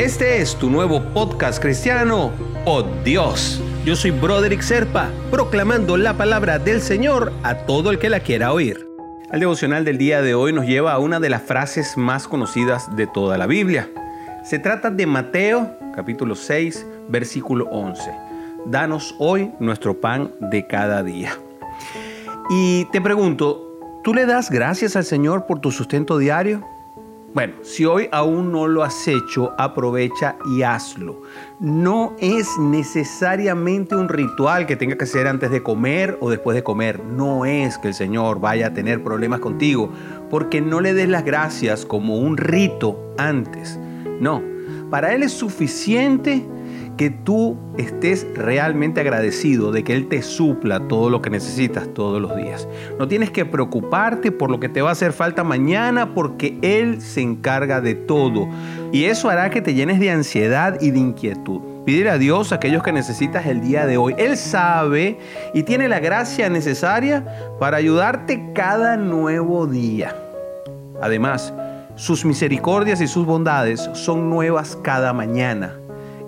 Este es tu nuevo podcast cristiano, Oh Dios. Yo soy Broderick Serpa, proclamando la palabra del Señor a todo el que la quiera oír. El devocional del día de hoy nos lleva a una de las frases más conocidas de toda la Biblia. Se trata de Mateo, capítulo 6, versículo 11. Danos hoy nuestro pan de cada día. Y te pregunto, ¿tú le das gracias al Señor por tu sustento diario? Bueno, si hoy aún no lo has hecho, aprovecha y hazlo. No es necesariamente un ritual que tenga que hacer antes de comer o después de comer. No es que el Señor vaya a tener problemas contigo porque no le des las gracias como un rito antes. No, para Él es suficiente que tú estés realmente agradecido de que Él te supla todo lo que necesitas todos los días. No tienes que preocuparte por lo que te va a hacer falta mañana porque Él se encarga de todo. Y eso hará que te llenes de ansiedad y de inquietud. Pídele a Dios aquellos que necesitas el día de hoy. Él sabe y tiene la gracia necesaria para ayudarte cada nuevo día. Además, sus misericordias y sus bondades son nuevas cada mañana.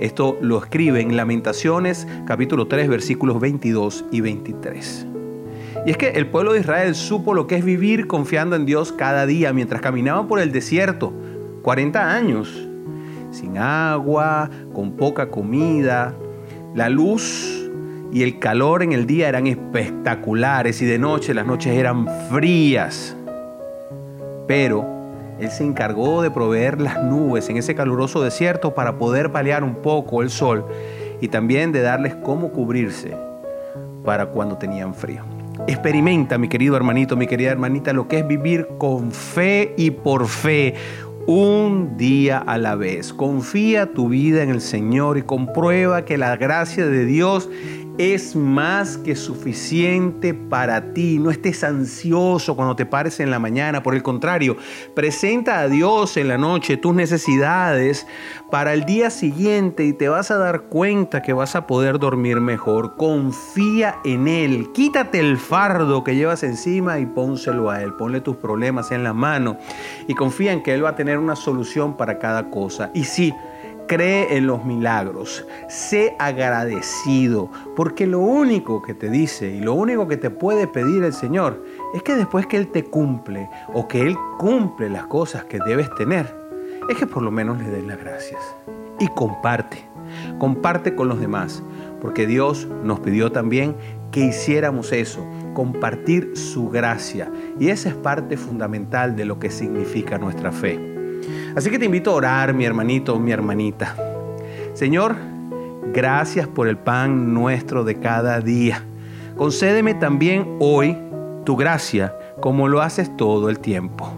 Esto lo escribe en Lamentaciones capítulo 3 versículos 22 y 23. Y es que el pueblo de Israel supo lo que es vivir confiando en Dios cada día mientras caminaban por el desierto, 40 años, sin agua, con poca comida. La luz y el calor en el día eran espectaculares y de noche las noches eran frías. Pero él se encargó de proveer las nubes en ese caluroso desierto para poder paliar un poco el sol y también de darles cómo cubrirse para cuando tenían frío. Experimenta, mi querido hermanito, mi querida hermanita, lo que es vivir con fe y por fe un día a la vez. Confía tu vida en el Señor y comprueba que la gracia de Dios es más que suficiente para ti. No estés ansioso cuando te pares en la mañana. Por el contrario, presenta a Dios en la noche tus necesidades para el día siguiente y te vas a dar cuenta que vas a poder dormir mejor. Confía en Él. Quítate el fardo que llevas encima y pónselo a Él. Ponle tus problemas en la mano y confía en que Él va a tener una solución para cada cosa. Y sí, cree en los milagros, sé agradecido, porque lo único que te dice y lo único que te puede pedir el Señor es que después que Él te cumple o que Él cumple las cosas que debes tener, es que por lo menos le des las gracias. Y comparte, comparte con los demás, porque Dios nos pidió también que hiciéramos eso, compartir su gracia. Y esa es parte fundamental de lo que significa nuestra fe. Así que te invito a orar, mi hermanito, mi hermanita. Señor, gracias por el pan nuestro de cada día. Concédeme también hoy tu gracia como lo haces todo el tiempo.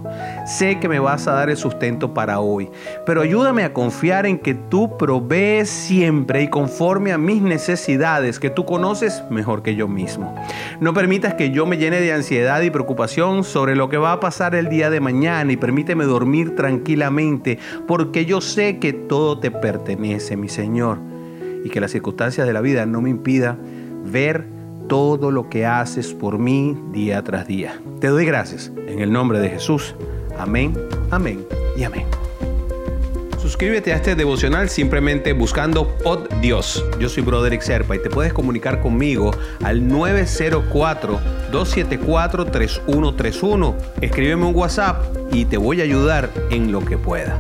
Sé que me vas a dar el sustento para hoy, pero ayúdame a confiar en que tú provees siempre y conforme a mis necesidades que tú conoces mejor que yo mismo. No permitas que yo me llene de ansiedad y preocupación sobre lo que va a pasar el día de mañana y permíteme dormir tranquilamente porque yo sé que todo te pertenece, mi Señor, y que las circunstancias de la vida no me impida ver todo lo que haces por mí día tras día. Te doy gracias en el nombre de Jesús. Amén, amén y amén. Suscríbete a este devocional simplemente buscando Pod Dios. Yo soy Broderick Serpa y te puedes comunicar conmigo al 904-274-3131. Escríbeme un WhatsApp y te voy a ayudar en lo que pueda.